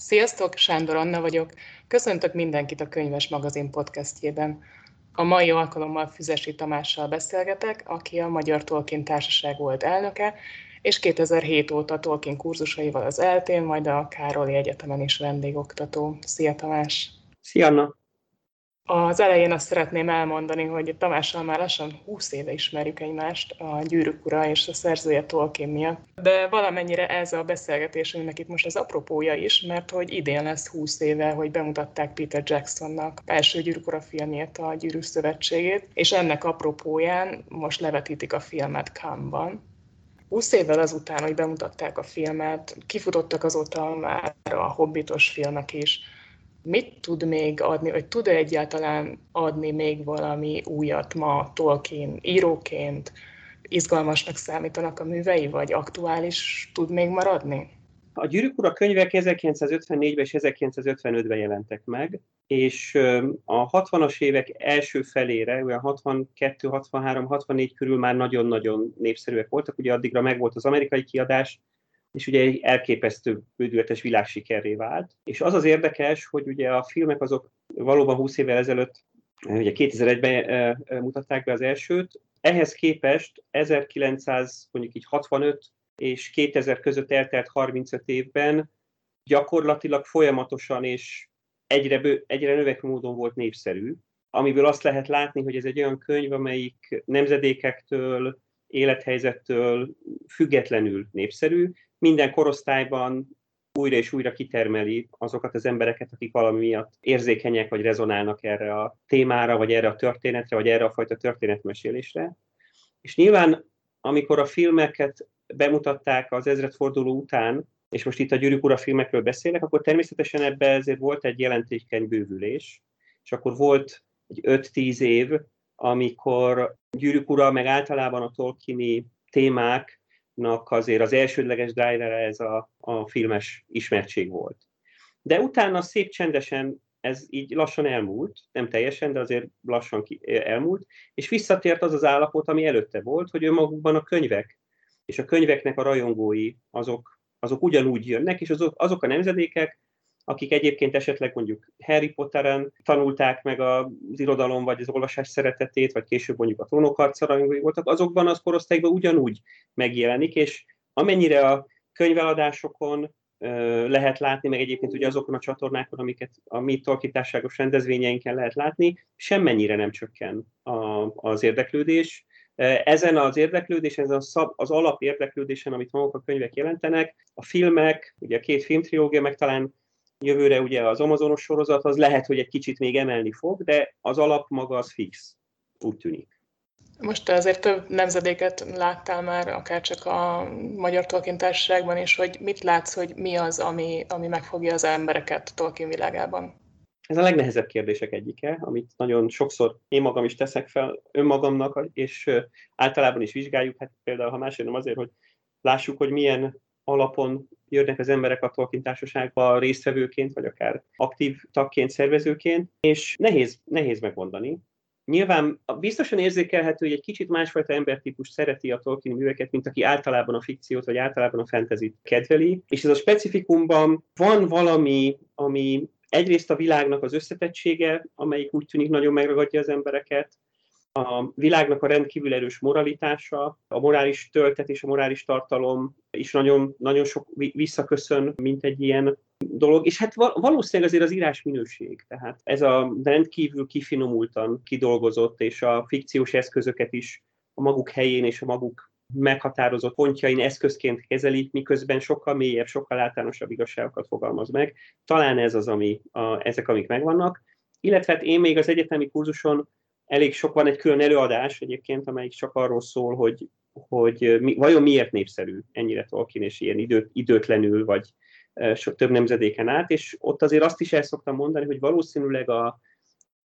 Sziasztok, Sándor Anna vagyok. Köszöntök mindenkit a Könyves Magazin podcastjében. A mai alkalommal Füzesi Tamással beszélgetek, aki a Magyar Tolkien Társaság volt elnöke, és 2007 óta Tolkien kurzusaival az eltén, majd a Károli Egyetemen is vendégoktató. Szia Tamás! Szia Anna! Az elején azt szeretném elmondani, hogy Tamással már lassan 20 éve ismerjük egymást, a Gyűrűk ura és a szerzője Tolkien miatt. De valamennyire ez a beszélgetésünknek itt most az apropója is, mert hogy idén lesz 20 éve, hogy bemutatták Peter Jacksonnak első Gyűrűk ura filmjét, a Gyűrűk Szövetségét, és ennek apropóján most levetítik a filmet Cannes-ban. 20 évvel azután, hogy bemutatták a filmet, kifutottak azóta már a hobbitos filmek is, mit tud még adni, vagy tud-e egyáltalán adni még valami újat ma Tolkien íróként? Izgalmasnak számítanak a művei, vagy aktuális tud még maradni? A Gyűrűk Ura könyvek 1954-ben és 1955-ben jelentek meg, és a 60-as évek első felére, olyan 62, 63, 64 körül már nagyon-nagyon népszerűek voltak. Ugye addigra megvolt az amerikai kiadás, és ugye egy elképesztő bődületes világsikerré vált. És az az érdekes, hogy ugye a filmek azok valóban 20 évvel ezelőtt, ugye 2001-ben mutatták be az elsőt, ehhez képest 1900, mondjuk így 65 és 2000 között eltelt 35 évben gyakorlatilag folyamatosan és egyre, bő, egyre növekvő módon volt népszerű, amiből azt lehet látni, hogy ez egy olyan könyv, amelyik nemzedékektől, élethelyzettől függetlenül népszerű, minden korosztályban újra és újra kitermeli azokat az embereket, akik valami miatt érzékenyek vagy rezonálnak erre a témára, vagy erre a történetre, vagy erre a fajta történetmesélésre. És nyilván, amikor a filmeket bemutatták az ezredforduló után, és most itt a Gyűrűk Ura filmekről beszélek, akkor természetesen ebbe ezért volt egy jelentékeny bővülés, és akkor volt egy 5-10 év, amikor Gyűrűk Ura, meg általában a Tolkieni témák azért az elsődleges driver ez a, a filmes ismertség volt. De utána szép csendesen ez így lassan elmúlt, nem teljesen, de azért lassan ki, elmúlt, és visszatért az az állapot, ami előtte volt, hogy önmagukban a könyvek és a könyveknek a rajongói azok, azok ugyanúgy jönnek, és azok, azok a nemzedékek, akik egyébként esetleg mondjuk Harry Potteren tanulták meg az irodalom vagy az olvasás szeretetét, vagy később mondjuk a trónokharca voltak, azokban az korosztályban ugyanúgy megjelenik, és amennyire a könyveladásokon lehet látni, meg egyébként ugye azokon a csatornákon, amiket a mi tolkításságos rendezvényeinken lehet látni, semmennyire nem csökken a, az érdeklődés. Ezen az érdeklődés, ezen az, az alap érdeklődésen, amit maguk a könyvek jelentenek, a filmek, ugye a két filmtriógia, meg talán Jövőre ugye az Amazonos sorozat az lehet, hogy egy kicsit még emelni fog, de az alap maga az fix, úgy tűnik. Most azért több nemzedéket láttál már, akár csak a Magyar Tolkien Társaságban is, hogy mit látsz, hogy mi az, ami, ami megfogja az embereket Tolkien világában? Ez a legnehezebb kérdések egyike, amit nagyon sokszor én magam is teszek fel önmagamnak, és általában is vizsgáljuk, hát például ha másért nem azért, hogy lássuk, hogy milyen alapon jönnek az emberek a Tolkien társaságba résztvevőként, vagy akár aktív tagként, szervezőként, és nehéz, nehéz megmondani. Nyilván biztosan érzékelhető, hogy egy kicsit másfajta embertípus szereti a Tolkien műveket, mint aki általában a fikciót, vagy általában a fantasy kedveli. És ez a specifikumban van valami, ami egyrészt a világnak az összetettsége, amelyik úgy tűnik nagyon megragadja az embereket, a világnak a rendkívül erős moralitása, a morális töltet és a morális tartalom is nagyon, nagyon sok visszaköszön, mint egy ilyen dolog, és hát valószínűleg azért az írás minőség, tehát ez a rendkívül kifinomultan kidolgozott, és a fikciós eszközöket is a maguk helyén és a maguk meghatározott pontjain eszközként kezeli, miközben sokkal mélyebb, sokkal általánosabb igazságokat fogalmaz meg. Talán ez az, ami a, ezek, amik megvannak. Illetve hát én még az egyetemi kurzuson elég sok van egy külön előadás egyébként, amelyik csak arról szól, hogy, hogy mi, vajon miért népszerű ennyire Tolkien, és ilyen időt, időtlenül, vagy sok több nemzedéken át, és ott azért azt is el szoktam mondani, hogy valószínűleg a,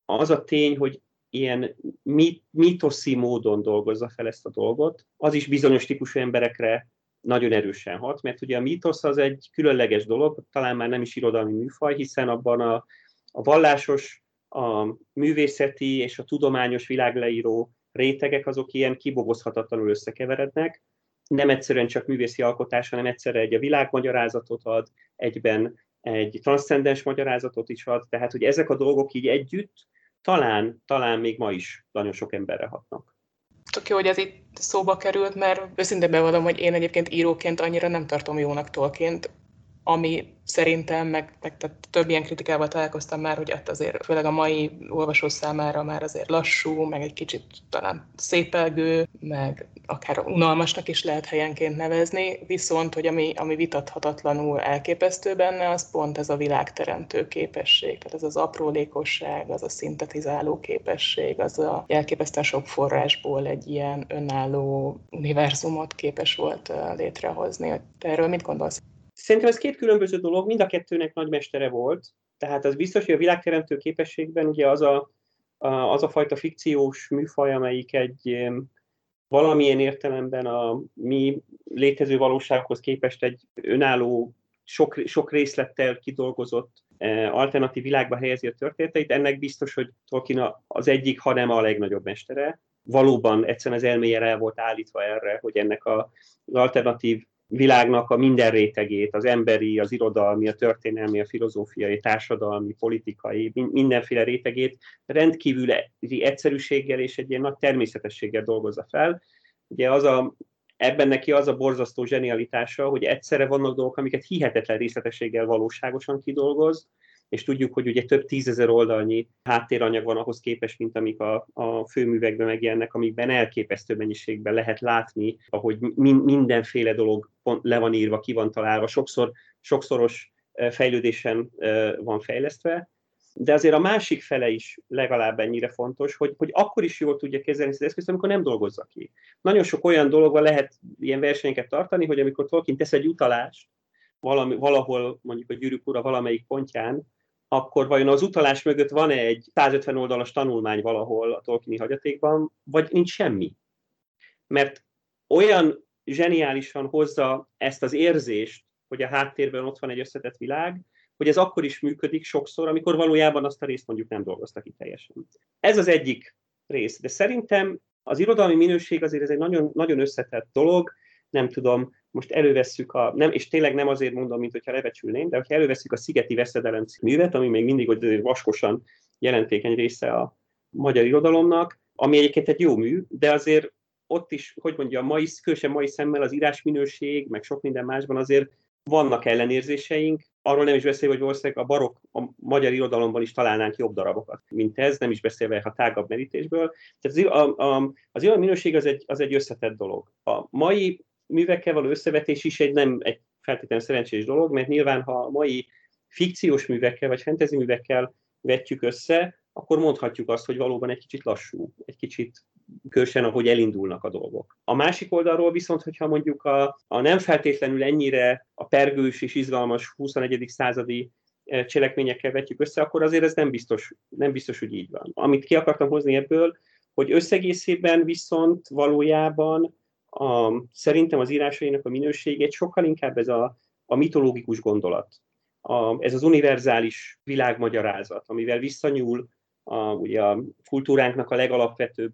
az a tény, hogy ilyen mitoszi módon dolgozza fel ezt a dolgot, az is bizonyos típusú emberekre nagyon erősen hat, mert ugye a mítosz az egy különleges dolog, talán már nem is irodalmi műfaj, hiszen abban a, a vallásos a művészeti és a tudományos világleíró rétegek azok ilyen kibogozhatatlanul összekeverednek. Nem egyszerűen csak művészi alkotás, hanem egyszerre egy a világmagyarázatot ad, egyben egy transzcendens magyarázatot is ad, tehát hogy ezek a dolgok így együtt talán, talán még ma is nagyon sok emberre hatnak. Tök jó, hogy ez itt szóba került, mert őszintén bevallom, hogy én egyébként íróként annyira nem tartom jónak Tolkient ami szerintem, meg, meg tehát több ilyen kritikával találkoztam már, hogy hát azért főleg a mai olvasó számára már azért lassú, meg egy kicsit talán szépelgő, meg akár unalmasnak is lehet helyenként nevezni, viszont, hogy ami, ami vitathatatlanul elképesztő benne, az pont ez a világteremtő képesség, tehát ez az aprólékosság, az a szintetizáló képesség, az a elképesztően sok forrásból egy ilyen önálló univerzumot képes volt létrehozni. Te erről mit gondolsz? Szerintem ez két különböző dolog, mind a kettőnek nagy mestere volt, tehát az biztos, hogy a világteremtő képességben ugye az a, a, az a fajta fikciós műfaj, amelyik egy valamilyen értelemben a mi létező valósághoz képest egy önálló, sok, sok részlettel kidolgozott e, alternatív világba helyezi a történeteit, ennek biztos, hogy Tolkien az egyik, hanem a legnagyobb mestere. Valóban egyszerűen az elméje el volt állítva erre, hogy ennek az alternatív világnak a minden rétegét, az emberi, az irodalmi, a történelmi, a filozófiai, társadalmi, politikai, mindenféle rétegét rendkívül egyszerűséggel és egy ilyen nagy természetességgel dolgozza fel. Ugye az a, ebben neki az a borzasztó zsenialitása, hogy egyszerre vannak dolgok, amiket hihetetlen részletességgel valóságosan kidolgoz, és tudjuk, hogy ugye több tízezer oldalnyi háttéranyag van ahhoz képest, mint amik a, a főművekben megjelennek, amikben elképesztő mennyiségben lehet látni, ahogy min, mindenféle dolog le van írva, ki van találva, sokszor, sokszoros fejlődésen van fejlesztve, de azért a másik fele is legalább ennyire fontos, hogy, hogy akkor is jól tudja kezelni ezt az eszközt, amikor nem dolgozza ki. Nagyon sok olyan dologban lehet ilyen versenyeket tartani, hogy amikor Tolkien tesz egy utalást, valami, valahol mondjuk a gyűrűk ura valamelyik pontján, akkor vajon az utalás mögött van-e egy 150 oldalas tanulmány valahol a Tolkieni hagyatékban, vagy nincs semmi? Mert olyan zseniálisan hozza ezt az érzést, hogy a háttérben ott van egy összetett világ, hogy ez akkor is működik sokszor, amikor valójában azt a részt mondjuk nem dolgoztak ki teljesen. Ez az egyik rész. De szerintem az irodalmi minőség azért ez egy nagyon, nagyon összetett dolog, nem tudom, most elővesszük a, nem, és tényleg nem azért mondom, mint hogyha lebecsülném, de ha elővesszük a Szigeti Veszedelem művet, ami még mindig hogy vaskosan jelentékeny része a magyar irodalomnak, ami egyébként egy jó mű, de azért ott is, hogy mondja, mai, különösen mai szemmel az írásminőség, meg sok minden másban azért vannak ellenérzéseink, arról nem is beszélve, hogy valószínűleg a barok a magyar irodalomban is találnánk jobb darabokat, mint ez, nem is beszélve a tágabb merítésből. Tehát az, a, a, az minőség az egy, az egy összetett dolog. A mai művekkel való összevetés is egy nem egy feltétlenül szerencsés dolog, mert nyilván, ha a mai fikciós művekkel vagy fantasy művekkel vetjük össze, akkor mondhatjuk azt, hogy valóban egy kicsit lassú, egy kicsit különösen, ahogy elindulnak a dolgok. A másik oldalról viszont, hogyha mondjuk a, a nem feltétlenül ennyire a pergős és izgalmas 21. századi eh, cselekményekkel vetjük össze, akkor azért ez nem biztos, nem biztos, hogy így van. Amit ki akartam hozni ebből, hogy összegészében viszont valójában a, szerintem az írásainak a minősége sokkal inkább ez a, a mitológikus gondolat. A, ez az univerzális világmagyarázat, amivel visszanyúl a, ugye a kultúránknak a legalapvetőbb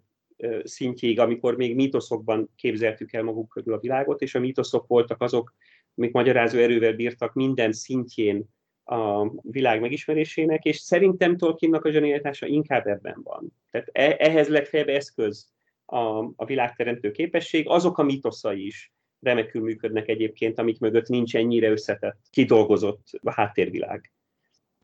szintjéig, amikor még mítoszokban képzeltük el maguk körül a világot, és a mítoszok voltak azok, amik magyarázó erővel bírtak minden szintjén a világ megismerésének, és szerintem Tolkiennak a zsenialitása inkább ebben van. Tehát e, ehhez legfeljebb eszköz a, a világteremtő képesség, azok a mitoszai is remekül működnek egyébként, amik mögött nincs ennyire összetett, kidolgozott háttérvilág.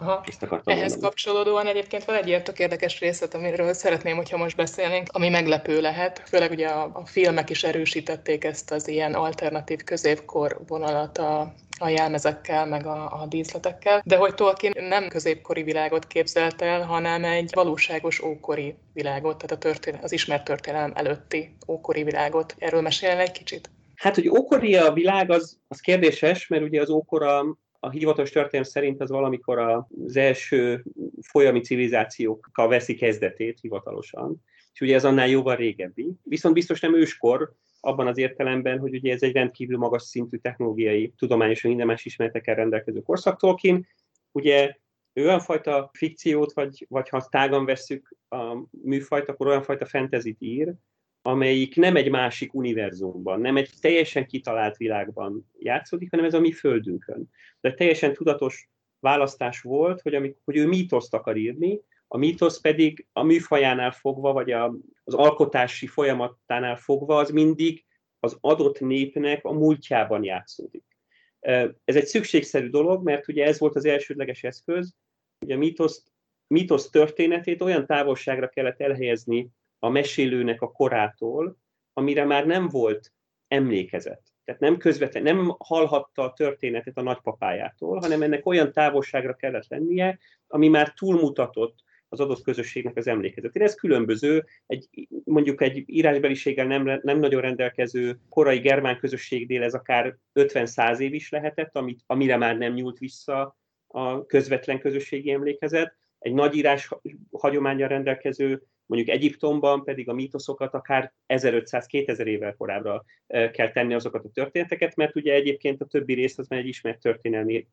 Aha. Ehhez mondani. kapcsolódóan egyébként van egy ilyen tök érdekes részlet, amiről szeretném, hogyha most beszélnénk, ami meglepő lehet. Főleg ugye a, a filmek is erősítették ezt az ilyen alternatív középkor vonalat a, a jelmezekkel, meg a, a díszletekkel, de hogy Tolkien nem középkori világot képzelt el, hanem egy valóságos ókori világot, tehát a történet, az ismert történelem előtti ókori világot. Erről mesélni egy kicsit? Hát, hogy ókori a világ, az, az kérdéses, mert ugye az ókora a hivatalos történelem szerint az valamikor az első folyami civilizációkkal veszi kezdetét hivatalosan, és ugye ez annál jóval régebbi. Viszont biztos nem őskor, abban az értelemben, hogy ugye ez egy rendkívül magas szintű technológiai, tudományos minden más ismeretekkel rendelkező korszak Tolkien. Ugye ő olyan fajta fikciót, vagy, vagy ha tágan vesszük a műfajt, akkor olyan fajta fentezit ír, amelyik nem egy másik univerzumban, nem egy teljesen kitalált világban játszódik, hanem ez a mi földünkön. De teljesen tudatos választás volt, hogy, amikor, hogy ő mítoszt akar írni, a mítosz pedig a műfajánál fogva, vagy a, az alkotási folyamatánál fogva, az mindig az adott népnek a múltjában játszódik. Ez egy szükségszerű dolog, mert ugye ez volt az elsődleges eszköz, hogy a mítosz, mítosz történetét olyan távolságra kellett elhelyezni a mesélőnek a korától, amire már nem volt emlékezet. Tehát nem közvetlen, nem hallhatta a történetet a nagypapájától, hanem ennek olyan távolságra kellett lennie, ami már túlmutatott az adott közösségnek az emlékezetére. Ez különböző, egy, mondjuk egy írásbeliséggel nem, nem nagyon rendelkező korai germán közösségnél ez akár 50-100 év is lehetett, amit, amire már nem nyúlt vissza a közvetlen közösségi emlékezet. Egy nagy írás hagyományjal rendelkező mondjuk Egyiptomban pedig a mítoszokat akár 1500-2000 évvel korábbra kell tenni azokat a történeteket, mert ugye egyébként a többi rész az már egy ismert történelmi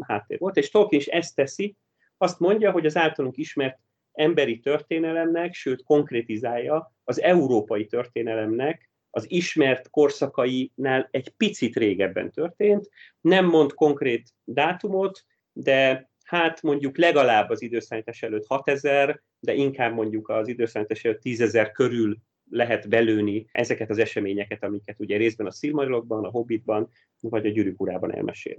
háttér volt, és Tolkien is ezt teszi, azt mondja, hogy az általunk ismert emberi történelemnek, sőt konkrétizálja az európai történelemnek az ismert korszakainál egy picit régebben történt. Nem mond konkrét dátumot, de hát mondjuk legalább az időszállítás előtt 6000, de inkább mondjuk az időszállítás előtt 10.000 körül lehet belőni ezeket az eseményeket, amiket ugye részben a Szilmarilokban, a Hobbitban, vagy a Gyűrűk urában elmesél.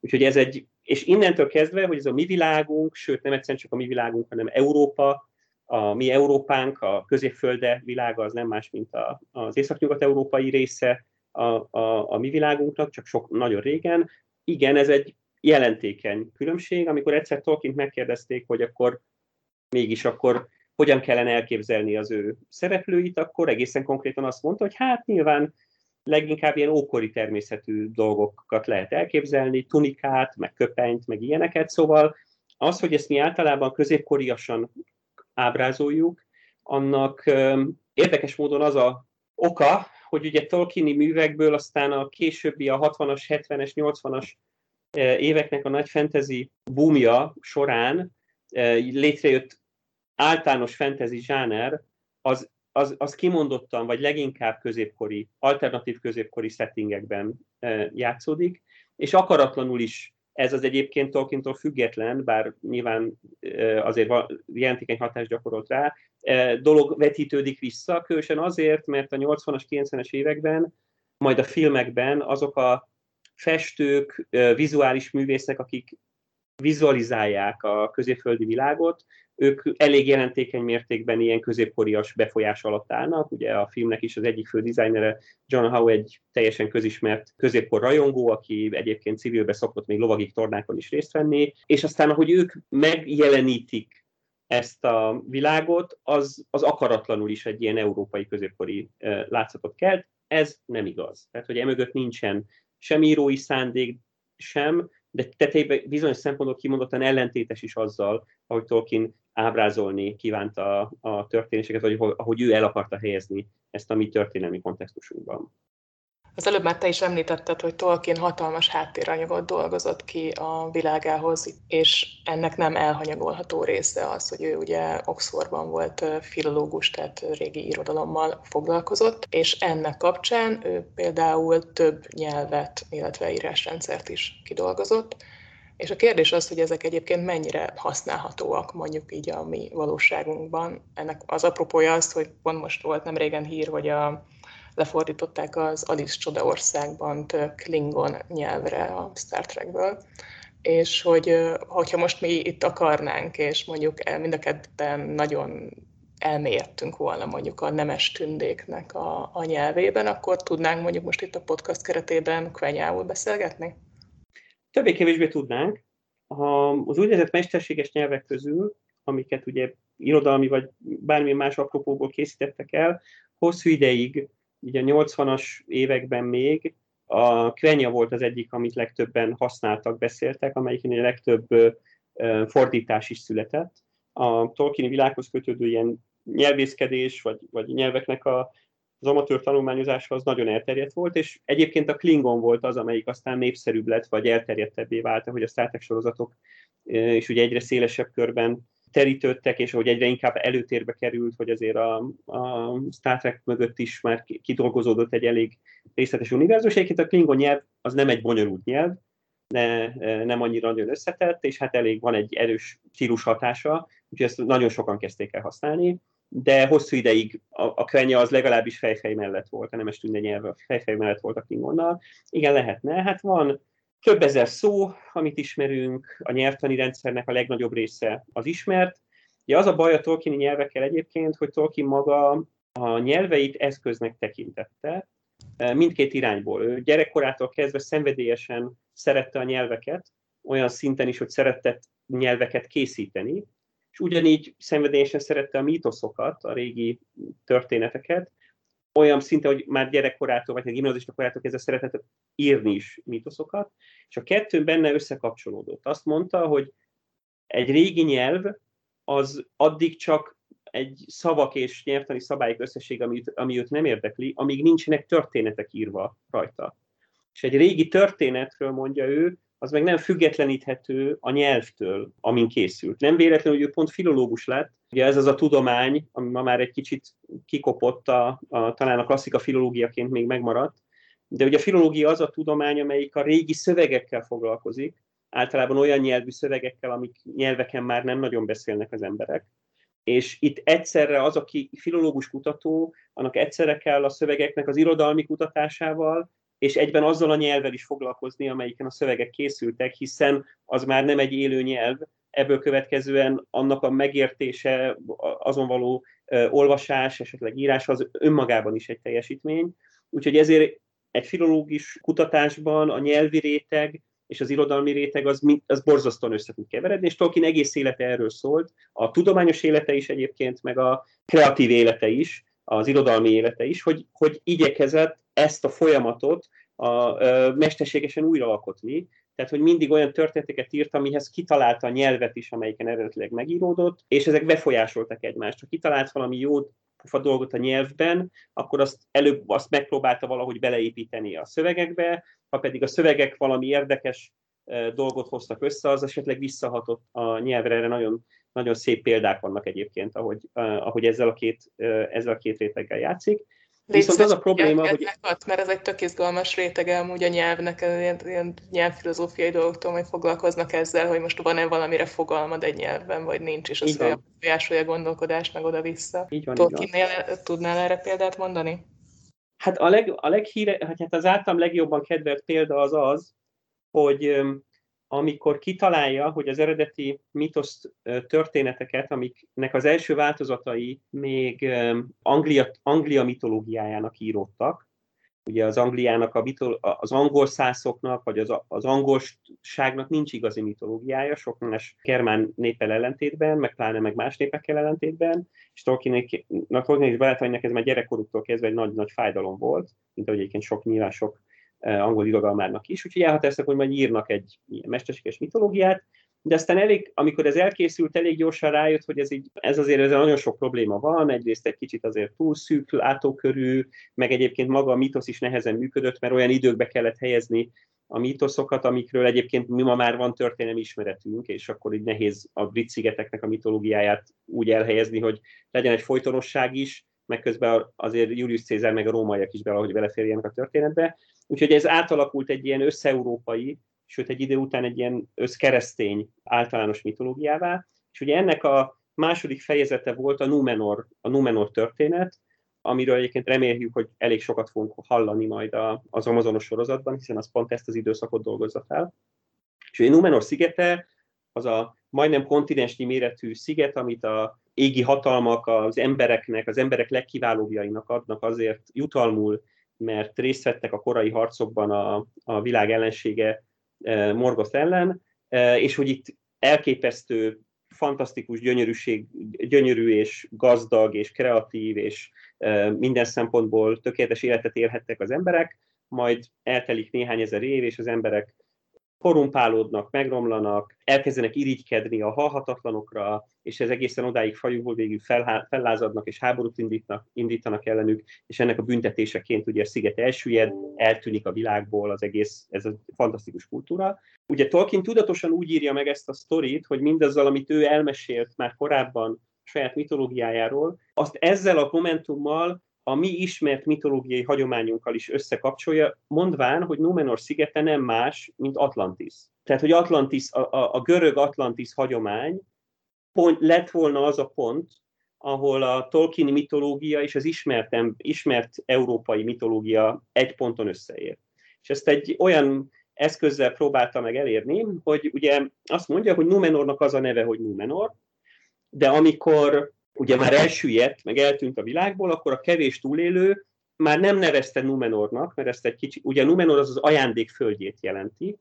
Úgyhogy ez egy, és innentől kezdve, hogy ez a mi világunk, sőt nem egyszerűen csak a mi világunk, hanem Európa, a mi Európánk, a középfölde világa az nem más, mint a, az északnyugat-európai része a, a, a mi világunknak, csak sok nagyon régen. Igen, ez egy jelentékeny különbség, amikor egyszer Tolkien megkérdezték, hogy akkor mégis akkor hogyan kellene elképzelni az ő szereplőit, akkor egészen konkrétan azt mondta, hogy hát nyilván leginkább ilyen ókori természetű dolgokat lehet elképzelni, tunikát, meg köpenyt, meg ilyeneket, szóval az, hogy ezt mi általában középkoriasan ábrázoljuk, annak érdekes módon az a oka, hogy ugye Tolkieni művekből aztán a későbbi, a 60-as, 70-es, 80-as éveknek a nagy fantasy boomja során létrejött általános fantasy zsáner, az az, az kimondottan, vagy leginkább középkori, alternatív középkori settingekben e, játszódik, és akaratlanul is ez az egyébként Tolkientól független, bár nyilván azért jelentékeny hatást gyakorolt rá, dolog vetítődik vissza, különösen azért, mert a 80-as, 90-es években, majd a filmekben azok a festők, vizuális művészek, akik vizualizálják a középföldi világot, ők elég jelentékeny mértékben ilyen középkorias befolyás alatt állnak. Ugye a filmnek is az egyik fő dizájnere John Howe egy teljesen közismert középkor rajongó, aki egyébként civilbe szokott még lovagik tornákon is részt venni, és aztán ahogy ők megjelenítik ezt a világot, az, az akaratlanul is egy ilyen európai középkori látszatot kelt. Ez nem igaz. Tehát, hogy emögött nincsen sem írói szándék, sem, de tetejében bizonyos szempontból kimondottan ellentétes is azzal, ahogy Tolkien ábrázolni kívánta a történéseket, vagy ahogy ő el akarta helyezni ezt a mi történelmi kontextusunkban. Az előbb már te is említetted, hogy Tolkien hatalmas háttéranyagot dolgozott ki a világához, és ennek nem elhanyagolható része az, hogy ő ugye Oxfordban volt filológus, tehát régi irodalommal foglalkozott, és ennek kapcsán ő például több nyelvet, illetve írásrendszert is kidolgozott. És a kérdés az, hogy ezek egyébként mennyire használhatóak mondjuk így a mi valóságunkban. Ennek az apropója az, hogy pont most volt nem régen hír, hogy a lefordították az Alice Csodaországban Klingon nyelvre a Star Trekből, és hogy hogyha most mi itt akarnánk, és mondjuk mind a ketten nagyon elmélyedtünk volna mondjuk a nemes tündéknek a, a nyelvében, akkor tudnánk mondjuk most itt a podcast keretében kvenyául beszélgetni? Többé-kevésbé tudnánk. Az úgynevezett mesterséges nyelvek közül, amiket ugye irodalmi vagy bármilyen más apropóból készítettek el, hosszú ideig ugye a 80-as években még a Kvenya volt az egyik, amit legtöbben használtak, beszéltek, amelyiken a legtöbb fordítás is született. A Tolkieni világhoz kötődő ilyen nyelvészkedés, vagy, vagy nyelveknek a, az amatőr tanulmányozása az nagyon elterjedt volt, és egyébként a Klingon volt az, amelyik aztán népszerűbb lett, vagy elterjedtebbé vált, hogy a Star Trek sorozatok és ugye egyre szélesebb körben terítődtek, és ahogy egyre inkább előtérbe került, hogy azért a, a Star Trek mögött is már kidolgozódott egy elég részletes univerzum, és a Klingon nyelv az nem egy bonyolult nyelv, ne, nem annyira nagyon összetett, és hát elég van egy erős stílus hatása, úgyhogy ezt nagyon sokan kezdték el használni, de hosszú ideig a, a Kvenja az legalábbis fejfej mellett volt, a nemes tünde nyelve fejfej mellett volt a Klingonnal. Igen, lehetne. Hát van több ezer szó, amit ismerünk, a nyelvtani rendszernek a legnagyobb része az ismert. Ugye az a baj a Tolkieni nyelvekkel egyébként, hogy Tolkien maga a nyelveit eszköznek tekintette, mindkét irányból. Ő gyerekkorától kezdve szenvedélyesen szerette a nyelveket, olyan szinten is, hogy szeretett nyelveket készíteni, és ugyanígy szenvedélyesen szerette a mítoszokat, a régi történeteket, olyan szinten, hogy már gyerekkorától, vagy a gimnazista korától kezdve szeretett írni is mítoszokat, és a kettő benne összekapcsolódott. Azt mondta, hogy egy régi nyelv az addig csak egy szavak és nyelvtani szabályok összesség, ami, ami őt nem érdekli, amíg nincsenek történetek írva rajta. És egy régi történetről mondja ő, az meg nem függetleníthető a nyelvtől, amin készült. Nem véletlenül, hogy ő pont filológus lett, ugye ez az a tudomány, ami ma már egy kicsit kikopott, a, a, talán a klasszika filológiaként még megmaradt, de ugye a filológia az a tudomány, amelyik a régi szövegekkel foglalkozik, általában olyan nyelvű szövegekkel, amik nyelveken már nem nagyon beszélnek az emberek. És itt egyszerre az, aki filológus kutató, annak egyszerre kell a szövegeknek az irodalmi kutatásával, és egyben azzal a nyelvvel is foglalkozni, amelyiken a szövegek készültek, hiszen az már nem egy élő nyelv, ebből következően annak a megértése, azon való olvasás, esetleg írás az önmagában is egy teljesítmény. Úgyhogy ezért egy filológus kutatásban a nyelvi réteg és az irodalmi réteg az, az borzasztóan össze tud keveredni, és Tolkien egész élete erről szólt, a tudományos élete is egyébként, meg a kreatív élete is, az irodalmi élete is, hogy, hogy igyekezett ezt a folyamatot a, a, mesterségesen újraalkotni, tehát hogy mindig olyan történeteket írt, amihez kitalálta a nyelvet is, amelyiken eredetileg megíródott, és ezek befolyásoltak egymást. Ha kitalált valami jó pufa dolgot a nyelvben, akkor azt előbb azt megpróbálta valahogy beleépíteni a szövegekbe, ha pedig a szövegek valami érdekes dolgot hoztak össze, az esetleg visszahatott a nyelvre, erre nagyon, nagyon szép példák vannak egyébként, ahogy, ahogy ezzel, a két, ezzel a két réteggel játszik. Viszont az a probléma, hogy... Hat, mert ez egy tök izgalmas rétege amúgy a nyelvnek, ilyen, ilyen nyelvfilozófiai dolgoktól, hogy foglalkoznak ezzel, hogy most van-e valamire fogalmad egy nyelvben, vagy nincs, és az befolyásolja a gondolkodást meg oda-vissza. Tolkiennél tudnál erre példát mondani? Hát a, leg, a leghíre, hát az általam legjobban kedvelt példa az az, hogy amikor kitalálja, hogy az eredeti mitosz történeteket, amiknek az első változatai még Anglia, Anglia mitológiájának íródtak, ugye az Angliának, a mitol, az angol szászoknak, vagy az, az angolságnak nincs igazi mitológiája, sok más germán népel ellentétben, meg pláne meg más népekkel ellentétben, és Tolkien, Tolkien és barátaimnak ez már gyerekkoruktól kezdve egy nagy-nagy fájdalom volt, mint ahogy egyébként sok nyilván sok angol irodalmárnak is, úgyhogy elhatároztak, hogy majd írnak egy ilyen mesterséges mitológiát, de aztán elég, amikor ez elkészült, elég gyorsan rájött, hogy ez, így, ez azért ez nagyon sok probléma van, egyrészt egy kicsit azért túl szűk látókörű, meg egyébként maga a mitosz is nehezen működött, mert olyan időkbe kellett helyezni a mitoszokat, amikről egyébként mi ma már van történelmi ismeretünk, és akkor így nehéz a brit szigeteknek a mitológiáját úgy elhelyezni, hogy legyen egy folytonosság is, meg közben azért Julius Cézár meg a rómaiak is valahogy beleférjenek a történetbe. Úgyhogy ez átalakult egy ilyen összeurópai, sőt egy idő után egy ilyen összkeresztény általános mitológiává, és ugye ennek a második fejezete volt a Numenor, a Numenor történet, amiről egyébként reméljük, hogy elég sokat fogunk hallani majd az Amazonos sorozatban, hiszen az pont ezt az időszakot dolgozza fel. És ugye Numenor szigete az a majdnem kontinensnyi méretű sziget, amit a égi hatalmak az embereknek, az emberek legkiválóbbjainak adnak azért jutalmul, mert részt vettek a korai harcokban a, a világ ellensége e, Morgoth ellen, e, és hogy itt elképesztő, fantasztikus gyönyörűség, gyönyörű és gazdag és kreatív és e, minden szempontból tökéletes életet élhettek az emberek, majd eltelik néhány ezer év, és az emberek korrumpálódnak, megromlanak, elkezdenek irigykedni a halhatatlanokra, és ez egészen odáig fajúból végül fel, fellázadnak és háborút indítnak, indítanak ellenük, és ennek a büntetéseként ugye a sziget elsüllyed, eltűnik a világból az egész, ez a fantasztikus kultúra. Ugye Tolkien tudatosan úgy írja meg ezt a sztorit, hogy mindazzal, amit ő elmesélt már korábban saját mitológiájáról, azt ezzel a momentummal a mi ismert mitológiai hagyományunkkal is összekapcsolja, mondván, hogy Númenor szigete nem más, mint Atlantis. Tehát, hogy Atlantis, a, a, a görög Atlantis hagyomány pont, lett volna az a pont, ahol a Tolkien mitológia és az ismert, ismert európai mitológia egy ponton összeér. És ezt egy olyan eszközzel próbálta meg elérni, hogy ugye azt mondja, hogy Numenornak az a neve, hogy Numenor, de amikor ugye már elsüllyedt, meg eltűnt a világból, akkor a kevés túlélő már nem nevezte Numenornak, mert ezt egy kicsi, ugye Numenor az az ajándék földjét jelenti,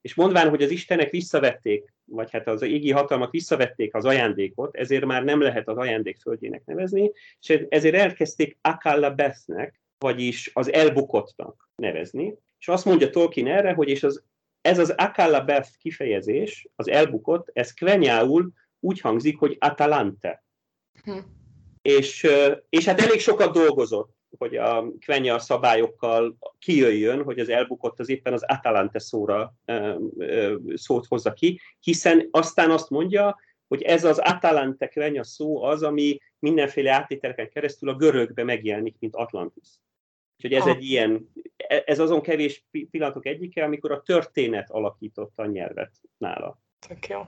és mondván, hogy az istenek visszavették, vagy hát az égi hatalmak visszavették az ajándékot, ezért már nem lehet az ajándék földjének nevezni, és ezért elkezdték Akalla Bethnek, vagyis az elbukottnak nevezni. És azt mondja Tolkien erre, hogy és az, ez az Akalla Beth kifejezés, az elbukott, ez kvenyául úgy hangzik, hogy Atalante. Hm. És, és hát elég sokat dolgozott, hogy a Kvenya szabályokkal kijöjjön, hogy az elbukott az éppen az Atalante szóra szót hozza ki, hiszen aztán azt mondja, hogy ez az Atalante Kvenya szó az, ami mindenféle átételeken keresztül a görögbe megjelenik, mint Atlantis. Úgyhogy ez egy ilyen, e, ez azon kevés pillanatok egyike, amikor a történet alakította a nyelvet nála. Tök jó.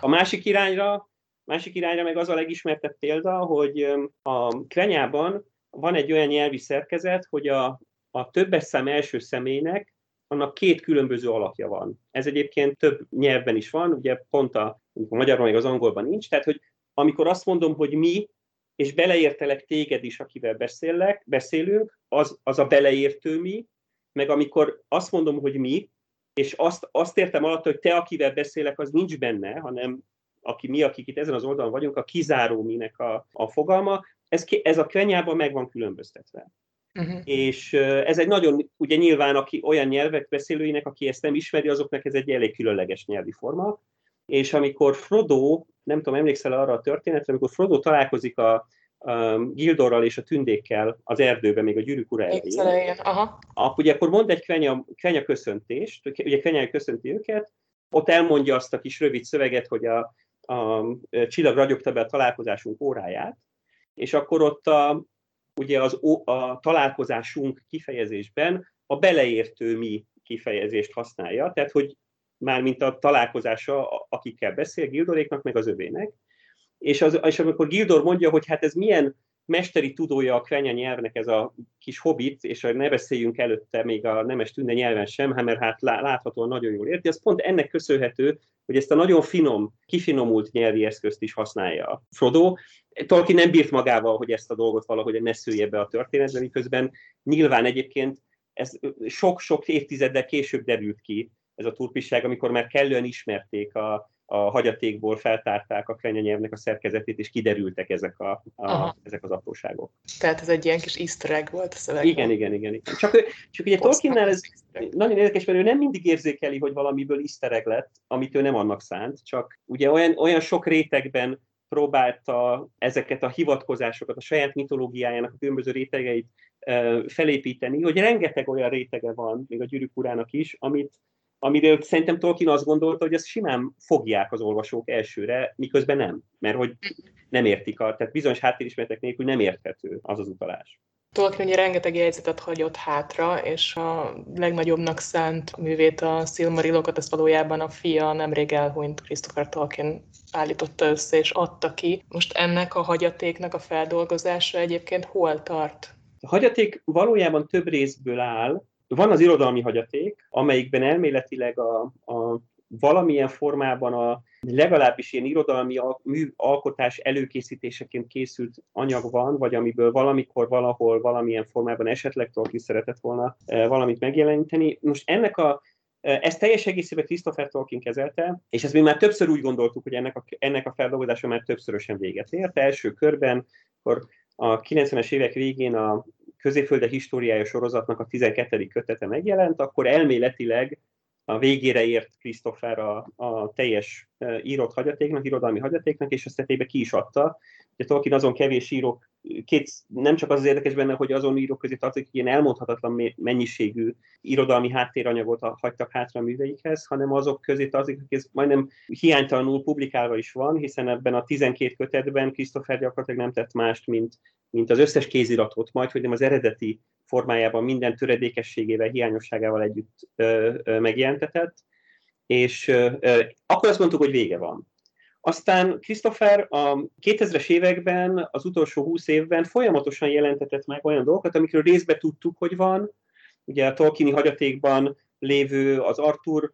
A másik irányra, másik irányra meg az a legismertebb példa, hogy a Kvenyában van egy olyan nyelvi szerkezet, hogy a, a többes szám első személynek annak két különböző alakja van. Ez egyébként több nyelvben is van, ugye pont a, a magyarban meg az angolban nincs, tehát hogy amikor azt mondom, hogy mi, és beleértelek téged is, akivel beszélek, beszélünk, az, az a beleértő mi, meg amikor azt mondom, hogy mi, és azt, azt értem alatt, hogy te, akivel beszélek, az nincs benne, hanem aki mi, akik itt ezen az oldalon vagyunk, a kizáró minek a, a fogalma, ez, ez a kvenyában meg van különböztetve. Uh-huh. És ez egy nagyon, ugye nyilván aki olyan nyelvek beszélőinek, aki ezt nem ismeri, azoknak ez egy elég különleges nyelvi forma. És amikor Frodo, nem tudom, emlékszel arra a történetre, amikor Frodo találkozik a, a Gildorral és a tündékkel az erdőben, még a gyűrűk ura elején, akkor ugye akkor mond egy kvenya, kvenya köszöntést, ugye kvenya köszönti őket, ott elmondja azt a kis rövid szöveget, hogy a, a csillag ragyogta be a találkozásunk óráját, és akkor ott a, ugye az, a találkozásunk kifejezésben a beleértő mi kifejezést használja, tehát hogy már mint a találkozása, akikkel beszél Gildoréknak, meg az övének, és, az, és amikor Gildor mondja, hogy hát ez milyen mesteri tudója a kvenya nyelvnek ez a kis hobbit, és ne beszéljünk előtte még a nemes tünde nyelven sem, hát mert hát láthatóan nagyon jól érti, az pont ennek köszönhető, hogy ezt a nagyon finom, kifinomult nyelvi eszközt is használja Frodo. Tolkien nem bírt magával, hogy ezt a dolgot valahogy ne szülje be a történetbe, miközben nyilván egyébként ez sok-sok évtizeddel később derült ki, ez a turpisság, amikor már kellően ismerték a, a hagyatékból feltárták a krenya nyelvnek a szerkezetét, és kiderültek ezek, a, a, ezek az apróságok. Tehát ez egy ilyen kis easter egg volt a szövegben. Igen, igen, igen. igen. Csak, csak ugye Tolkiennel ez nagyon érdekes, mert ő nem mindig érzékeli, hogy valamiből easter egg lett, amit ő nem annak szánt, csak ugye olyan, olyan sok rétegben próbálta ezeket a hivatkozásokat, a saját mitológiájának a különböző rétegeit felépíteni, hogy rengeteg olyan rétege van, még a gyűrűk urának is, amit, amiről szerintem Tolkien azt gondolta, hogy ezt simán fogják az olvasók elsőre, miközben nem, mert hogy nem értik, a, tehát bizonyos háttérismeretek nélkül nem érthető az az utalás. Tolkien ugye rengeteg jegyzetet hagyott hátra, és a legnagyobbnak szánt művét, a Silmarilokat, ezt valójában a fia nemrég elhunyt Christopher Tolkien állította össze és adta ki. Most ennek a hagyatéknak a feldolgozása egyébként hol tart? A hagyaték valójában több részből áll, van az irodalmi hagyaték, amelyikben elméletileg a, a valamilyen formában a legalábbis ilyen irodalmi mű alkotás előkészítéseként készült anyag van, vagy amiből valamikor, valahol, valamilyen formában esetleg Tolkien szeretett volna e, valamit megjeleníteni. Most ennek a e, ezt teljes egészében Christopher Tolkien kezelte, és ezt mi már többször úgy gondoltuk, hogy ennek a, ennek a feldolgozása már többszörösen véget ért. Első körben, akkor a 90-es évek végén a középfölde históriája sorozatnak a 12. kötete megjelent, akkor elméletileg a végére ért Christopher a, a teljes írott hagyatéknak, irodalmi hagyatéknak, és ezt ki is adta. Ugye Tolkien azon kevés írók, két, nem csak az, az érdekes benne, hogy azon írók közé tartozik, ilyen elmondhatatlan mennyiségű irodalmi háttéranyagot hagytak hátra a műveikhez, hanem azok közé tartozik, hogy ez majdnem hiánytalanul publikálva is van, hiszen ebben a 12 kötetben Christopher gyakorlatilag nem tett mást, mint, mint az összes kéziratot, majd hogy nem az eredeti formájában minden töredékességével, hiányosságával együtt ö, ö, megjelentetett, és ö, ö, akkor azt mondtuk, hogy vége van. Aztán Christopher a 2000-es években, az utolsó 20 évben folyamatosan jelentetett meg olyan dolgokat, amikről részbe tudtuk, hogy van. Ugye a Tolkieni hagyatékban lévő az Arthur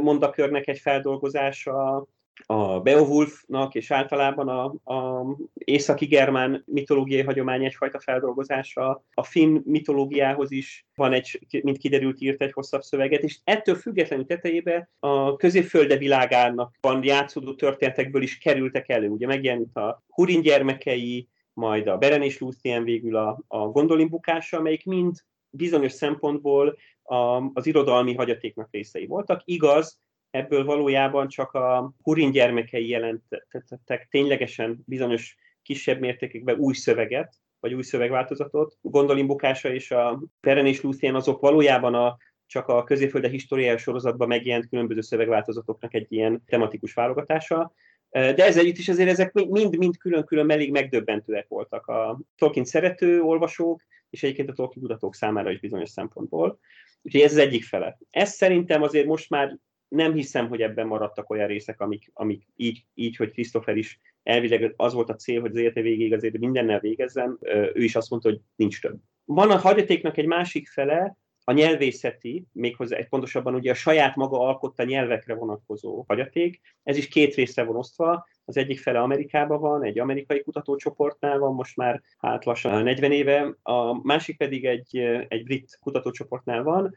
mondakörnek egy feldolgozása, a Beowulfnak és általában a, a északi germán mitológiai hagyomány egyfajta feldolgozása. A finn mitológiához is van egy, mint kiderült, írt egy hosszabb szöveget, és ettől függetlenül tetejébe a középfölde világának van játszódó történetekből is kerültek elő. Ugye megjelenít a Hurin gyermekei, majd a Beren és Luthien végül a, a Gondolin bukása, amelyik mind bizonyos szempontból a, az irodalmi hagyatéknak részei voltak. Igaz, ebből valójában csak a Hurin gyermekei jelentettek ténylegesen bizonyos kisebb mértékekben új szöveget, vagy új szövegváltozatot. Gondolin bukása és a Feren és Luthien azok valójában a, csak a középfölde históriája sorozatban megjelent különböző szövegváltozatoknak egy ilyen tematikus válogatása. De ezzel együtt is azért ezek mind-mind külön-külön elég megdöbbentőek voltak a Tolkien szerető olvasók, és egyébként a Tolkien kutatók számára is bizonyos szempontból. Úgyhogy ez az egyik fele. Ez szerintem azért most már nem hiszem, hogy ebben maradtak olyan részek, amik, amik így, így, hogy Christopher is elvileg az volt a cél, hogy az élete végéig azért mindennel végezzen, ő is azt mondta, hogy nincs több. Van a hagyatéknak egy másik fele, a nyelvészeti, méghozzá egy pontosabban ugye a saját maga alkotta nyelvekre vonatkozó hagyaték. Ez is két részre van osztva. Az egyik fele Amerikában van, egy amerikai kutatócsoportnál van most már hát lassan 40 éve, a másik pedig egy, egy brit kutatócsoportnál van.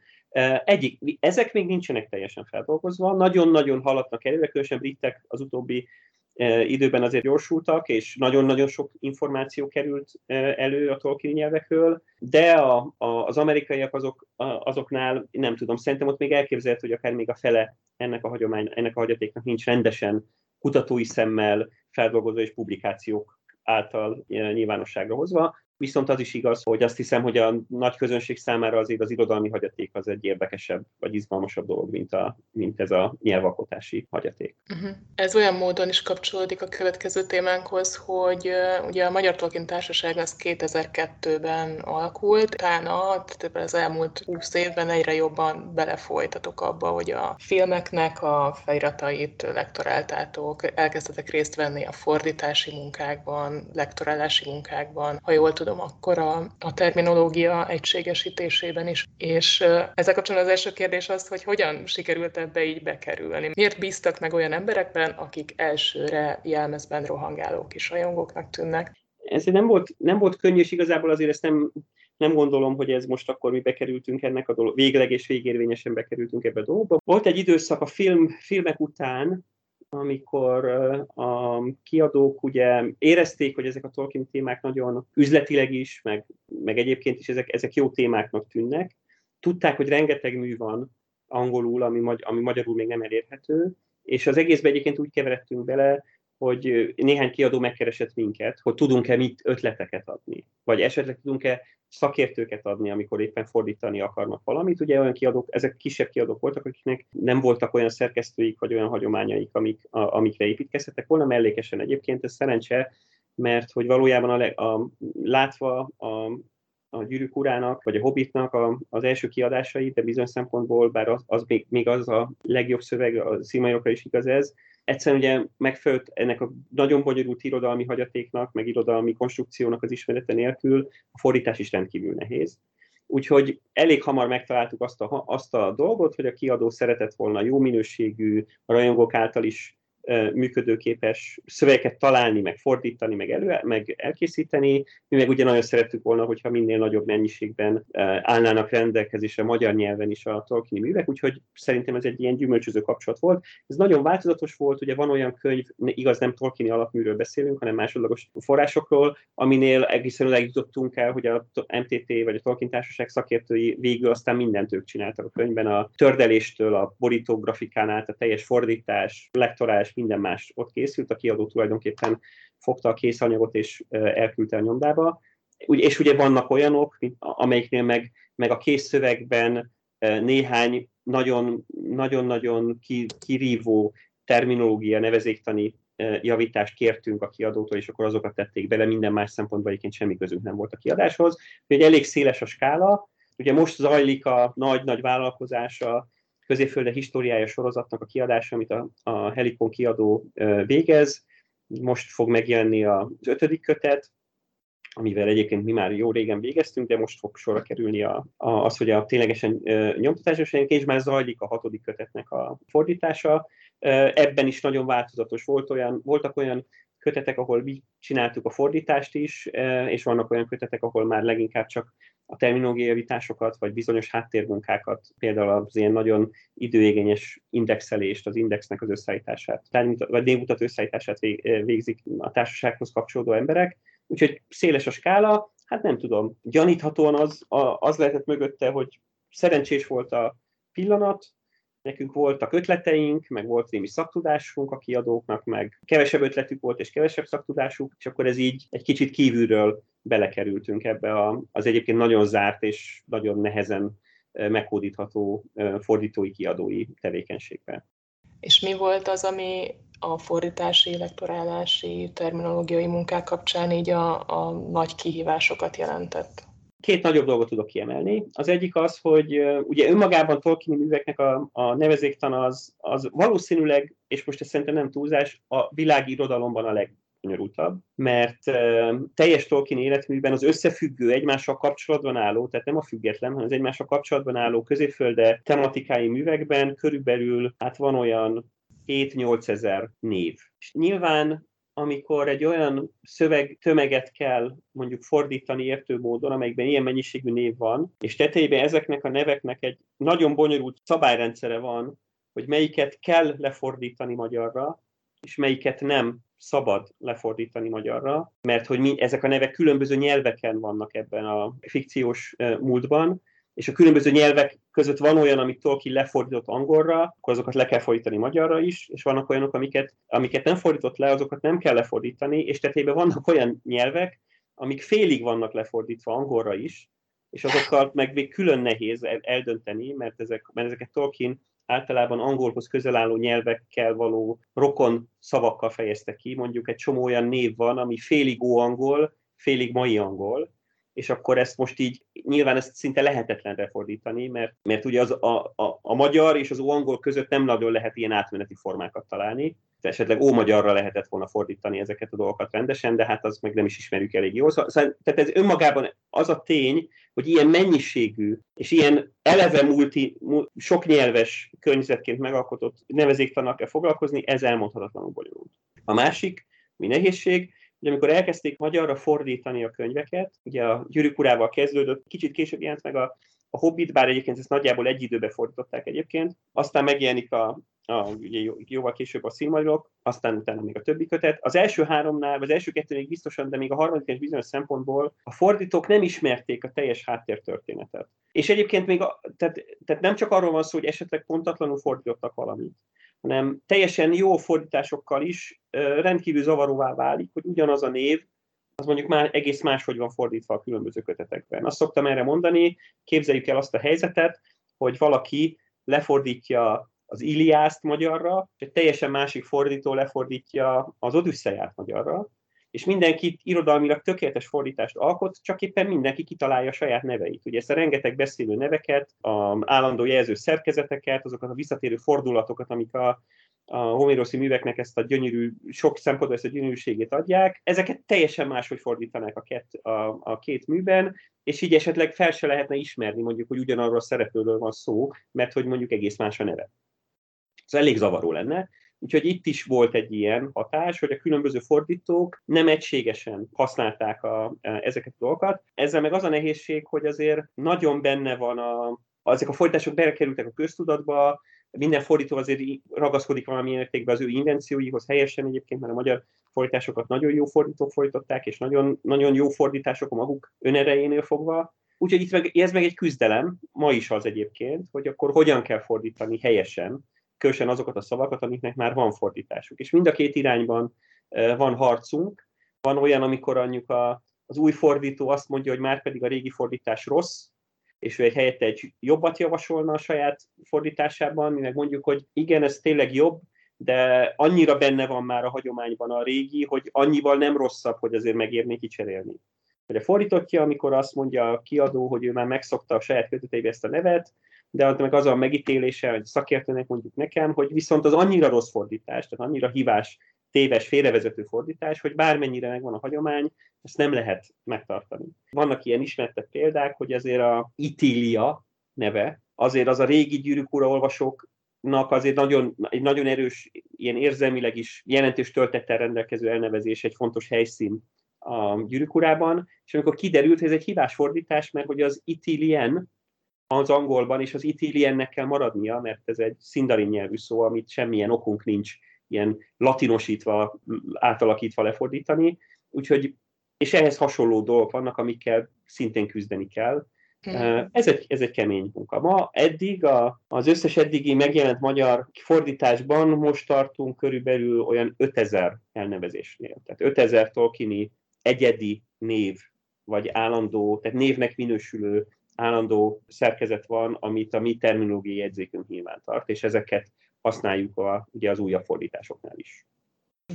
Egyik, ezek még nincsenek teljesen feldolgozva, nagyon-nagyon haladnak előre, különösen britek az utóbbi időben azért gyorsultak, és nagyon-nagyon sok információ került elő a Tolkien nyelvekről, de a, a, az amerikaiak azok, azoknál, nem tudom, szerintem ott még elképzelhető, hogy akár még a fele ennek a hagyomány, ennek a hagyatéknak nincs rendesen kutatói szemmel feldolgozva és publikációk által nyilvánosságra hozva. Viszont az is igaz, hogy azt hiszem, hogy a nagy közönség számára azért az irodalmi hagyaték az egy érdekesebb vagy izgalmasabb dolog, mint, a, mint ez a nyelvalkotási hagyaték. Uh-huh. Ez olyan módon is kapcsolódik a következő témánkhoz, hogy uh, ugye a Magyar Tolkien Társaság az 2002-ben alakult, utána az elmúlt 20 évben egyre jobban belefolytatok abba, hogy a filmeknek a feliratait lektoráltátok, elkezdtetek részt venni a fordítási munkákban, lektorálási munkákban, ha jól tudom, akkor a, a terminológia egységesítésében is. És ezzel kapcsolatban az első kérdés az, hogy hogyan sikerült ebbe így bekerülni. Miért bíztak meg olyan emberekben, akik elsőre jelmezben rohangáló kis rajongóknak tűnnek? Ez nem volt, nem volt könnyű, és igazából azért ezt nem, nem gondolom, hogy ez most akkor mi bekerültünk ennek a dolog, végleg és végérvényesen bekerültünk ebbe a dologba. Volt egy időszak a film, filmek után, amikor a kiadók ugye érezték, hogy ezek a Tolkien témák nagyon üzletileg is, meg, meg egyébként is ezek, ezek jó témáknak tűnnek. Tudták, hogy rengeteg mű van angolul, ami, magy- ami magyarul még nem elérhető, és az egészben egyébként úgy keveredtünk bele, hogy néhány kiadó megkeresett minket, hogy tudunk-e mit ötleteket adni, vagy esetleg tudunk-e szakértőket adni, amikor éppen fordítani akarnak valamit. Ugye olyan kiadók, ezek kisebb kiadók voltak, akiknek nem voltak olyan szerkesztőik, vagy olyan hagyományaik, amik, a, amikre építkezhetek volna, mellékesen egyébként ez szerencse, mert hogy valójában a, a, látva a, a Gyűrűk urának, vagy a Hobbitnak a, az első kiadásai, de bizony szempontból, bár az, az még, még az a legjobb szöveg, a szimajokra is igaz ez, egyszerűen ugye megfelelt ennek a nagyon bonyolult irodalmi hagyatéknak, meg irodalmi konstrukciónak az ismerete nélkül a fordítás is rendkívül nehéz. Úgyhogy elég hamar megtaláltuk azt a, azt a dolgot, hogy a kiadó szeretett volna jó minőségű, a rajongók által is működőképes szövegeket találni, meg fordítani, meg, elő, meg elkészíteni. Mi meg ugye nagyon szerettük volna, hogyha minél nagyobb mennyiségben állnának rendelkezésre magyar nyelven is a Tolkieni művek, úgyhogy szerintem ez egy ilyen gyümölcsöző kapcsolat volt. Ez nagyon változatos volt, ugye van olyan könyv, igaz nem Tolkieni alapműről beszélünk, hanem másodlagos forrásokról, aminél egészen odáig jutottunk el, hogy a MTT vagy a Tolkien Társaság szakértői végül aztán mindent ők csináltak a könyvben, a tördeléstől, a borítógrafikán át, a teljes fordítás, lektorás, minden más ott készült, a kiadó tulajdonképpen fogta a készanyagot és elküldte a nyomdába. És ugye vannak olyanok, amelyiknél meg, meg a kész szövegben néhány nagyon-nagyon kirívó terminológia, nevezéktani javítást kértünk a kiadótól, és akkor azokat tették bele, minden más szempontból egyébként semmi közünk nem volt a kiadáshoz. Úgyhogy elég széles a skála. Ugye most zajlik a nagy-nagy vállalkozása, középfölde históriája sorozatnak a kiadása, amit a, a Helikon kiadó végez. Most fog megjelenni az ötödik kötet, amivel egyébként mi már jó régen végeztünk, de most fog sorra kerülni a, a, az, hogy a ténylegesen e, nyomtatásos és már zajlik a hatodik kötetnek a fordítása. E, ebben is nagyon változatos volt olyan, voltak olyan kötetek, ahol mi csináltuk a fordítást is, e, és vannak olyan kötetek, ahol már leginkább csak a terminológiai javításokat, vagy bizonyos háttérmunkákat, például az ilyen nagyon időigényes indexelést, az indexnek az összeállítását, vagy névmutató összeállítását végzik a társasághoz kapcsolódó emberek, Úgyhogy széles a skála, hát nem tudom, gyaníthatóan az, az lehetett mögötte, hogy szerencsés volt a pillanat, nekünk voltak ötleteink, meg volt némi szaktudásunk a kiadóknak, meg kevesebb ötletük volt és kevesebb szaktudásuk, és akkor ez így egy kicsit kívülről belekerültünk ebbe a, az egyébként nagyon zárt és nagyon nehezen meghódítható fordítói kiadói tevékenységbe. És mi volt az, ami a fordítási, lektorálási, terminológiai munkák kapcsán így a, a nagy kihívásokat jelentett? Két nagyobb dolgot tudok kiemelni. Az egyik az, hogy ugye önmagában Tolkieni műveknek a, a nevezéktan az, az valószínűleg, és most ez szerintem nem túlzás, a világirodalomban a legbonyolultabb, mert uh, teljes Tolkien életműben az összefüggő, egymással kapcsolatban álló, tehát nem a független, hanem az egymással kapcsolatban álló középfölde tematikai művekben körülbelül, hát van olyan 7-8 ezer név. És nyilván amikor egy olyan szöveg tömeget kell mondjuk fordítani értő módon, amelyikben ilyen mennyiségű név van, és tetejében ezeknek a neveknek egy nagyon bonyolult szabályrendszere van, hogy melyiket kell lefordítani magyarra, és melyiket nem szabad lefordítani magyarra, mert hogy mi, ezek a nevek különböző nyelveken vannak ebben a fikciós múltban, és a különböző nyelvek között van olyan, amit Tolkien lefordított angolra, akkor azokat le kell fordítani magyarra is, és vannak olyanok, amiket, amiket nem fordított le, azokat nem kell lefordítani, és tetében vannak olyan nyelvek, amik félig vannak lefordítva angolra is, és azokkal meg még külön nehéz eldönteni, mert, ezek, mert ezeket Tolkien általában angolhoz közel álló nyelvekkel való rokon szavakkal fejezte ki. Mondjuk egy csomó olyan név van, ami félig ó-angol, félig mai angol, és akkor ezt most így nyilván ezt szinte lehetetlen refordítani, mert, mert ugye az a, a, a magyar és az ó-angol között nem nagyon lehet ilyen átmeneti formákat találni. Esetleg ó-magyarra lehetett volna fordítani ezeket a dolgokat rendesen, de hát az meg nem is ismerjük elég jól. Szóval, szóval tehát ez önmagában az a tény, hogy ilyen mennyiségű és ilyen eleve multi, multi sok nyelves környezetként megalkotott nevezéktanak kell foglalkozni, ez elmondhatatlanul bonyolult. A másik, mi nehézség, hogy amikor elkezdték magyarra fordítani a könyveket, ugye a Gyűrűk urával kezdődött, kicsit később jelent meg a, a Hobbit, bár egyébként ezt nagyjából egy időben fordították egyébként, aztán megjelenik a, a, ugye jóval később a színmagyrok, aztán utána még a többi kötet. Az első háromnál, az első kettő még biztosan, de még a harmadik és bizonyos szempontból a fordítók nem ismerték a teljes háttértörténetet. És egyébként még, a, tehát, tehát nem csak arról van szó, hogy esetleg pontatlanul fordítottak valamit, hanem teljesen jó fordításokkal is rendkívül zavaróvá válik, hogy ugyanaz a név, az mondjuk már egész máshogy van fordítva a különböző kötetekben. Azt szoktam erre mondani, képzeljük el azt a helyzetet, hogy valaki lefordítja az Iliászt magyarra, és egy teljesen másik fordító lefordítja az Odüsszeját magyarra, és mindenki irodalmilag tökéletes fordítást alkot, csak éppen mindenki kitalálja a saját neveit. Ugye ezt a rengeteg beszélő neveket, a állandó jelző szerkezeteket, azokat a visszatérő fordulatokat, amik a, a Homéroszi műveknek ezt a gyönyörű, sok szempontból ezt a gyönyörűségét adják, ezeket teljesen máshogy fordítanák a, két, a, a két műben, és így esetleg fel se lehetne ismerni mondjuk, hogy ugyanarról a szereplőről van szó, mert hogy mondjuk egész más a neve. Ez elég zavaró lenne. Úgyhogy itt is volt egy ilyen hatás, hogy a különböző fordítók nem egységesen használták a, ezeket a dolgokat. Ezzel meg az a nehézség, hogy azért nagyon benne van a, ezek a fordítások belekerültek a köztudatba, minden fordító azért ragaszkodik valamilyen értékben az ő invencióihoz, helyesen egyébként, mert a magyar fordításokat nagyon jó fordítók fordították, és nagyon, nagyon jó fordítások a maguk önerejénél fogva. Úgyhogy itt meg, ez meg egy küzdelem, ma is az egyébként, hogy akkor hogyan kell fordítani helyesen, különösen azokat a szavakat, amiknek már van fordításuk. És mind a két irányban van harcunk. Van olyan, amikor anyjuk a, az új fordító azt mondja, hogy már pedig a régi fordítás rossz, és ő egy helyette egy jobbat javasolna a saját fordításában, mi meg mondjuk, hogy igen, ez tényleg jobb, de annyira benne van már a hagyományban a régi, hogy annyival nem rosszabb, hogy azért megérné kicserélni. Hogy a fordítottja, amikor azt mondja a kiadó, hogy ő már megszokta a saját köteteibe ezt a nevet, de az meg az a megítélése, hogy szakértőnek mondjuk nekem, hogy viszont az annyira rossz fordítás, tehát annyira hibás, téves, félrevezető fordítás, hogy bármennyire megvan a hagyomány, ezt nem lehet megtartani. Vannak ilyen ismertebb példák, hogy azért a Itília neve, azért az a régi gyűrűk ura azért nagyon, egy nagyon erős, ilyen érzelmileg is jelentős töltettel rendelkező elnevezés, egy fontos helyszín a gyűrűk urában, és amikor kiderült, hogy ez egy hibás fordítás, mert hogy az Itilien az angolban, és az Itiliennek kell maradnia, mert ez egy szindarin nyelvű szó, amit semmilyen okunk nincs ilyen latinosítva, átalakítva lefordítani, úgyhogy, és ehhez hasonló dolgok vannak, amikkel szintén küzdeni kell. Hmm. Ez egy, ez egy kemény munka. Ma eddig a, az összes eddigi megjelent magyar fordításban most tartunk körülbelül olyan 5000 elnevezésnél. Tehát 5000 Tolkieni egyedi név, vagy állandó, tehát névnek minősülő állandó szerkezet van, amit a mi terminológiai jegyzékünk nyilván tart, és ezeket használjuk a, ugye az újabb fordításoknál is.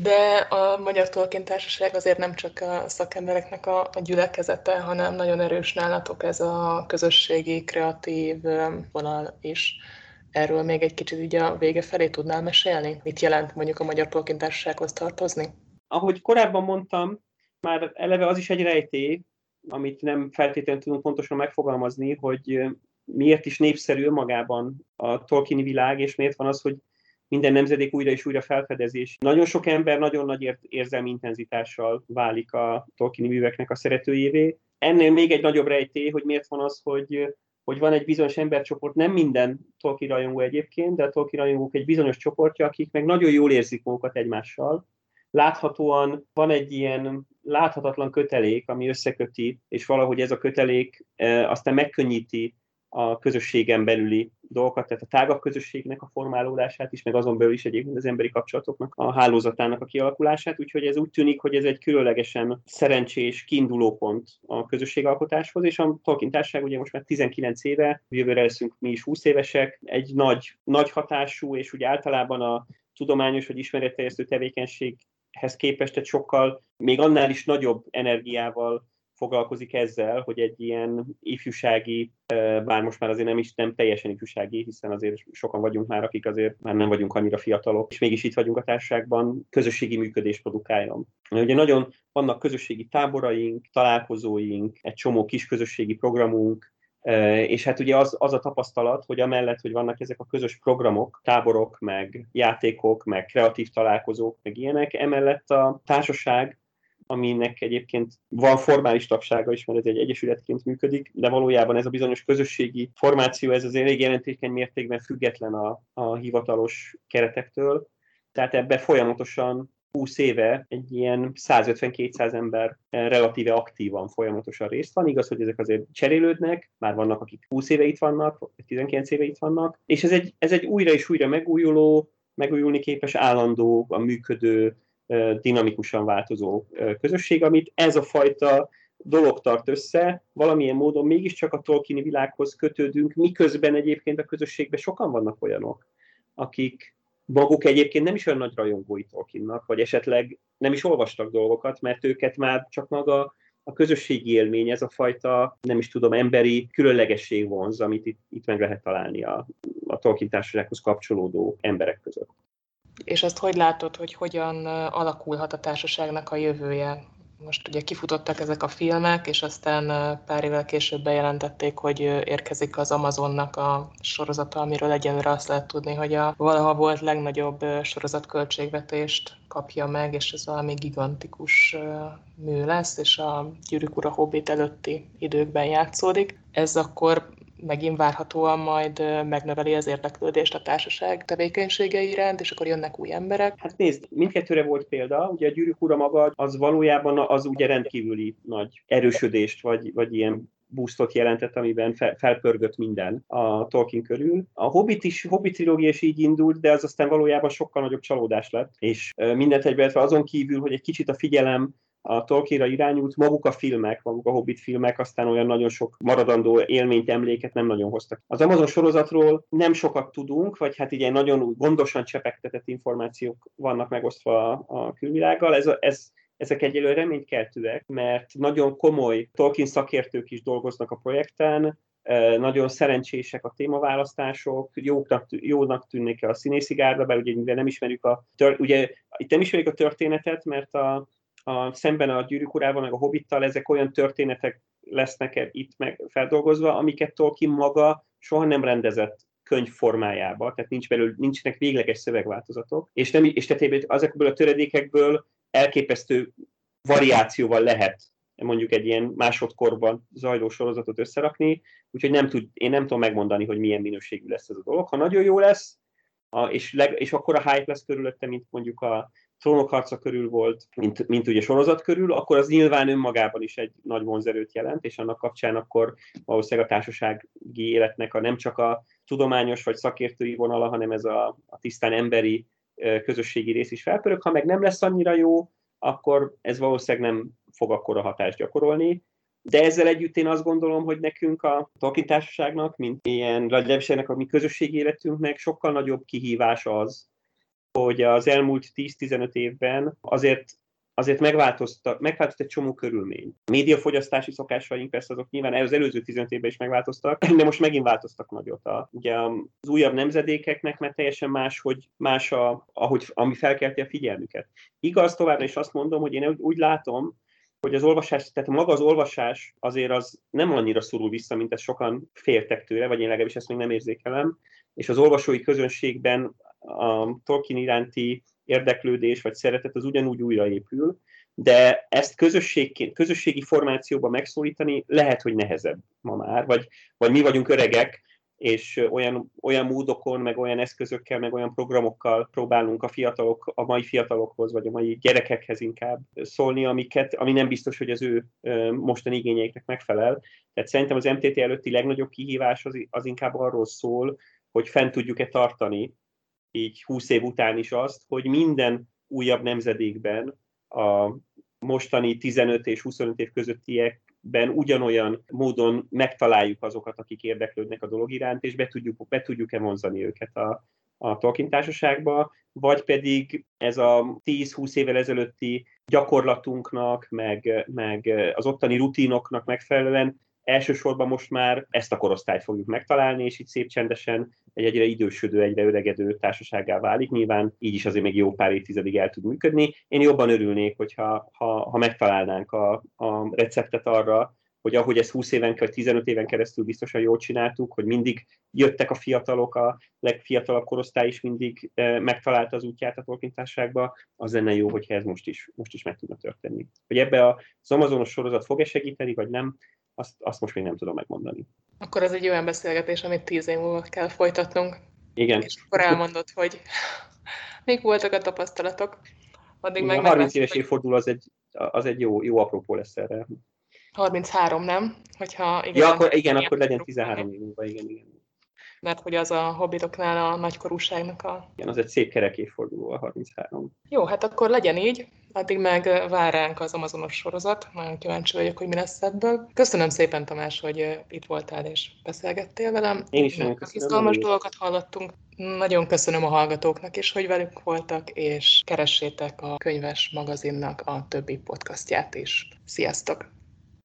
De a Magyar Tolkien Társaság azért nem csak a szakembereknek a, a gyülekezete, hanem nagyon erős nálatok ez a közösségi, kreatív vonal is. Erről még egy kicsit így a vége felé tudnál mesélni? Mit jelent mondjuk a Magyar Tolkien Társasághoz tartozni? Ahogy korábban mondtam, már eleve az is egy rejtély, amit nem feltétlenül tudunk pontosan megfogalmazni, hogy miért is népszerű magában a Tolkieni világ, és miért van az, hogy minden nemzedék újra és újra felfedezés. Nagyon sok ember nagyon nagy érzelmi intenzitással válik a Tolkieni műveknek a szeretőjévé. Ennél még egy nagyobb rejtély, hogy miért van az, hogy hogy van egy bizonyos embercsoport, nem minden Tolkien rajongó egyébként, de a Tolkien rajongók egy bizonyos csoportja, akik meg nagyon jól érzik magukat egymással. Láthatóan van egy ilyen láthatatlan kötelék, ami összeköti, és valahogy ez a kötelék e, aztán megkönnyíti a közösségen belüli dolgokat, tehát a tágabb közösségnek a formálódását is, meg azon belül is egyébként az emberi kapcsolatoknak a hálózatának a kialakulását, úgyhogy ez úgy tűnik, hogy ez egy különlegesen szerencsés kiindulópont a közösségalkotáshoz, és a Tolkien társaság ugye most már 19 éve, jövőre leszünk mi is 20 évesek, egy nagy, nagy hatású, és ugye általában a tudományos vagy ismeretterjesztő tevékenységhez képest egy sokkal még annál is nagyobb energiával foglalkozik ezzel, hogy egy ilyen ifjúsági, bár most már azért nem is nem teljesen ifjúsági, hiszen azért sokan vagyunk már, akik azért már nem vagyunk annyira fiatalok, és mégis itt vagyunk a társaságban, közösségi működés produkáljon. Ugye nagyon vannak közösségi táboraink, találkozóink, egy csomó kis közösségi programunk, és hát ugye az, az a tapasztalat, hogy amellett, hogy vannak ezek a közös programok, táborok, meg játékok, meg kreatív találkozók, meg ilyenek, emellett a társaság aminek egyébként van formális tagsága is, mert ez egy egyesületként működik, de valójában ez a bizonyos közösségi formáció, ez az elég jelentékeny mértékben független a, a hivatalos keretektől. Tehát ebbe folyamatosan 20 éve egy ilyen 150-200 ember relatíve aktívan folyamatosan részt van. Igaz, hogy ezek azért cserélődnek, már vannak, akik 20 éve itt vannak, vagy 19 éve itt vannak, és ez egy, ez egy újra és újra megújuló, megújulni képes, állandó, a működő, dinamikusan változó közösség, amit ez a fajta dolog tart össze, valamilyen módon mégiscsak a Tolkieni világhoz kötődünk, miközben egyébként a közösségben sokan vannak olyanok, akik maguk egyébként nem is olyan nagy rajongói Tolkiennak, vagy esetleg nem is olvastak dolgokat, mert őket már csak maga a közösségi élmény, ez a fajta, nem is tudom, emberi különlegesség vonz, amit itt, itt meg lehet találni a, a Tolkien társasághoz kapcsolódó emberek között. És azt hogy látod, hogy hogyan alakulhat a társaságnak a jövője? Most ugye kifutottak ezek a filmek, és aztán pár évvel később bejelentették, hogy érkezik az Amazonnak a sorozata, amiről egyenlőre azt lehet tudni, hogy a valaha volt legnagyobb sorozatköltségvetést kapja meg, és ez valami gigantikus mű lesz, és a Gyűrűk Ura Hobbit előtti időkben játszódik. Ez akkor megint várhatóan majd megnöveli az érdeklődést a társaság tevékenysége iránt, és akkor jönnek új emberek. Hát nézd, mindkettőre volt példa. Ugye a gyűrűk ura maga az valójában az ugye rendkívüli nagy erősödést, vagy, vagy ilyen boostot jelentett, amiben fel, felpörgött minden a Tolkien körül. A Hobbit is, Hobbit trilógia is így indult, de az aztán valójában sokkal nagyobb csalódás lett, és mindent egybevetve azon kívül, hogy egy kicsit a figyelem a Tolkienra irányult, maguk a filmek, maguk a Hobbit filmek aztán olyan nagyon sok maradandó élményt, emléket nem nagyon hoztak. Az Amazon sorozatról nem sokat tudunk, vagy hát ilyen nagyon gondosan csepegtetett információk vannak megosztva a, a külvilággal. Ez, ez ezek egyelőre reménykeltőek, mert nagyon komoly Tolkien szakértők is dolgoznak a projekten, nagyon szerencsések a témaválasztások, jóknak, jónak tűnnek a színészi gárda, bár ugye mivel nem ismerjük a, tör, ugye itt nem ismerjük a történetet, mert a, a, szemben a gyűrűk urával, meg a hobbittal ezek olyan történetek lesznek itt meg feldolgozva, amiket Tolkien maga soha nem rendezett könyv formájába, tehát nincs belül, nincsenek végleges szövegváltozatok, és, nem, és tehát azokból a töredékekből elképesztő variációval lehet mondjuk egy ilyen másodkorban zajló sorozatot összerakni, úgyhogy nem tud, én nem tudom megmondani, hogy milyen minőségű lesz ez a dolog. Ha nagyon jó lesz, a, és, leg, és akkor a hype lesz körülötte, mint mondjuk a trónok harca körül volt, mint, mint ugye sorozat körül, akkor az nyilván önmagában is egy nagy vonzerőt jelent, és annak kapcsán akkor valószínűleg a társasági életnek a nem csak a tudományos vagy szakértői vonala, hanem ez a, a tisztán emberi közösségi rész is felpörög. Ha meg nem lesz annyira jó, akkor ez valószínűleg nem fog akkora hatást gyakorolni. De ezzel együtt én azt gondolom, hogy nekünk a Tolkien társaságnak, mint ilyen, vagy a mi közösségi életünknek sokkal nagyobb kihívás az, hogy az elmúlt 10-15 évben azért azért megváltoztak, megváltozott egy csomó körülmény. A médiafogyasztási szokásaink persze azok nyilván az előző 15 évben is megváltoztak, de most megint változtak nagyot. A, ugye az újabb nemzedékeknek mert teljesen más, hogy más a, ahogy, ami felkelti a figyelmüket. Igaz, továbbra is azt mondom, hogy én úgy, úgy látom, hogy az olvasás, tehát maga az olvasás azért az nem annyira szorul vissza, mint ezt sokan féltek tőle, vagy én legalábbis ezt még nem érzékelem, és az olvasói közönségben a Tolkien iránti érdeklődés vagy szeretet az ugyanúgy újraépül, de ezt közösségként, közösségi formációban megszólítani lehet, hogy nehezebb ma már, vagy, vagy mi vagyunk öregek, és olyan, olyan módokon, meg olyan eszközökkel, meg olyan programokkal próbálunk a fiatalok, a mai fiatalokhoz, vagy a mai gyerekekhez inkább szólni, amiket, ami nem biztos, hogy az ő mostani igényeiknek megfelel. Tehát szerintem az MTT előtti legnagyobb kihívás az, az inkább arról szól, hogy fent tudjuk-e tartani így 20 év után is azt, hogy minden újabb nemzedékben a mostani 15 és 25 év közöttiekben ugyanolyan módon megtaláljuk azokat, akik érdeklődnek a dolog iránt, és be tudjuk, be tudjuk-e vonzani őket a, a Tolkien társaságba, vagy pedig ez a 10-20 évvel ezelőtti gyakorlatunknak, meg, meg az ottani rutinoknak megfelelően elsősorban most már ezt a korosztályt fogjuk megtalálni, és itt szép csendesen egy egyre idősödő, egyre öregedő társaságá válik. Nyilván így is azért még jó pár évtizedig el tud működni. Én jobban örülnék, hogyha ha, ha megtalálnánk a, a receptet arra, hogy ahogy ezt 20 éven vagy 15 éven keresztül biztosan jól csináltuk, hogy mindig jöttek a fiatalok, a legfiatalabb korosztály is mindig e, megtalálta az útját a Tolkien az lenne jó, hogyha ez most is, most is meg tudna történni. Hogy ebbe az Amazonos sorozat fog-e segíteni, vagy nem, azt, azt most még nem tudom megmondani. Akkor ez egy olyan beszélgetés, amit tíz év múlva kell folytatnunk. Igen. És akkor elmondod, hogy mik voltak a tapasztalatok. Addig meg a 30 éves évforduló az egy, az egy jó, jó apropó lesz erre. 33, nem? Hogyha igen, ja, akkor, igen, akkor legyen 13 év múlva, igen, igen. Mert hogy az a hobbitoknál a nagykorúságnak a... Igen, az egy szép kerek évforduló a 33. Jó, hát akkor legyen így. Addig meg vár ránk az Amazonos sorozat. Nagyon kíváncsi vagyok, hogy mi lesz ebből. Köszönöm szépen, Tamás, hogy itt voltál és beszélgettél velem. Én is nagyon köszönöm. Izgalmas dolgokat hallottunk. Nagyon köszönöm a hallgatóknak is, hogy velük voltak, és keressétek a könyves magazinnak a többi podcastját is. Sziasztok!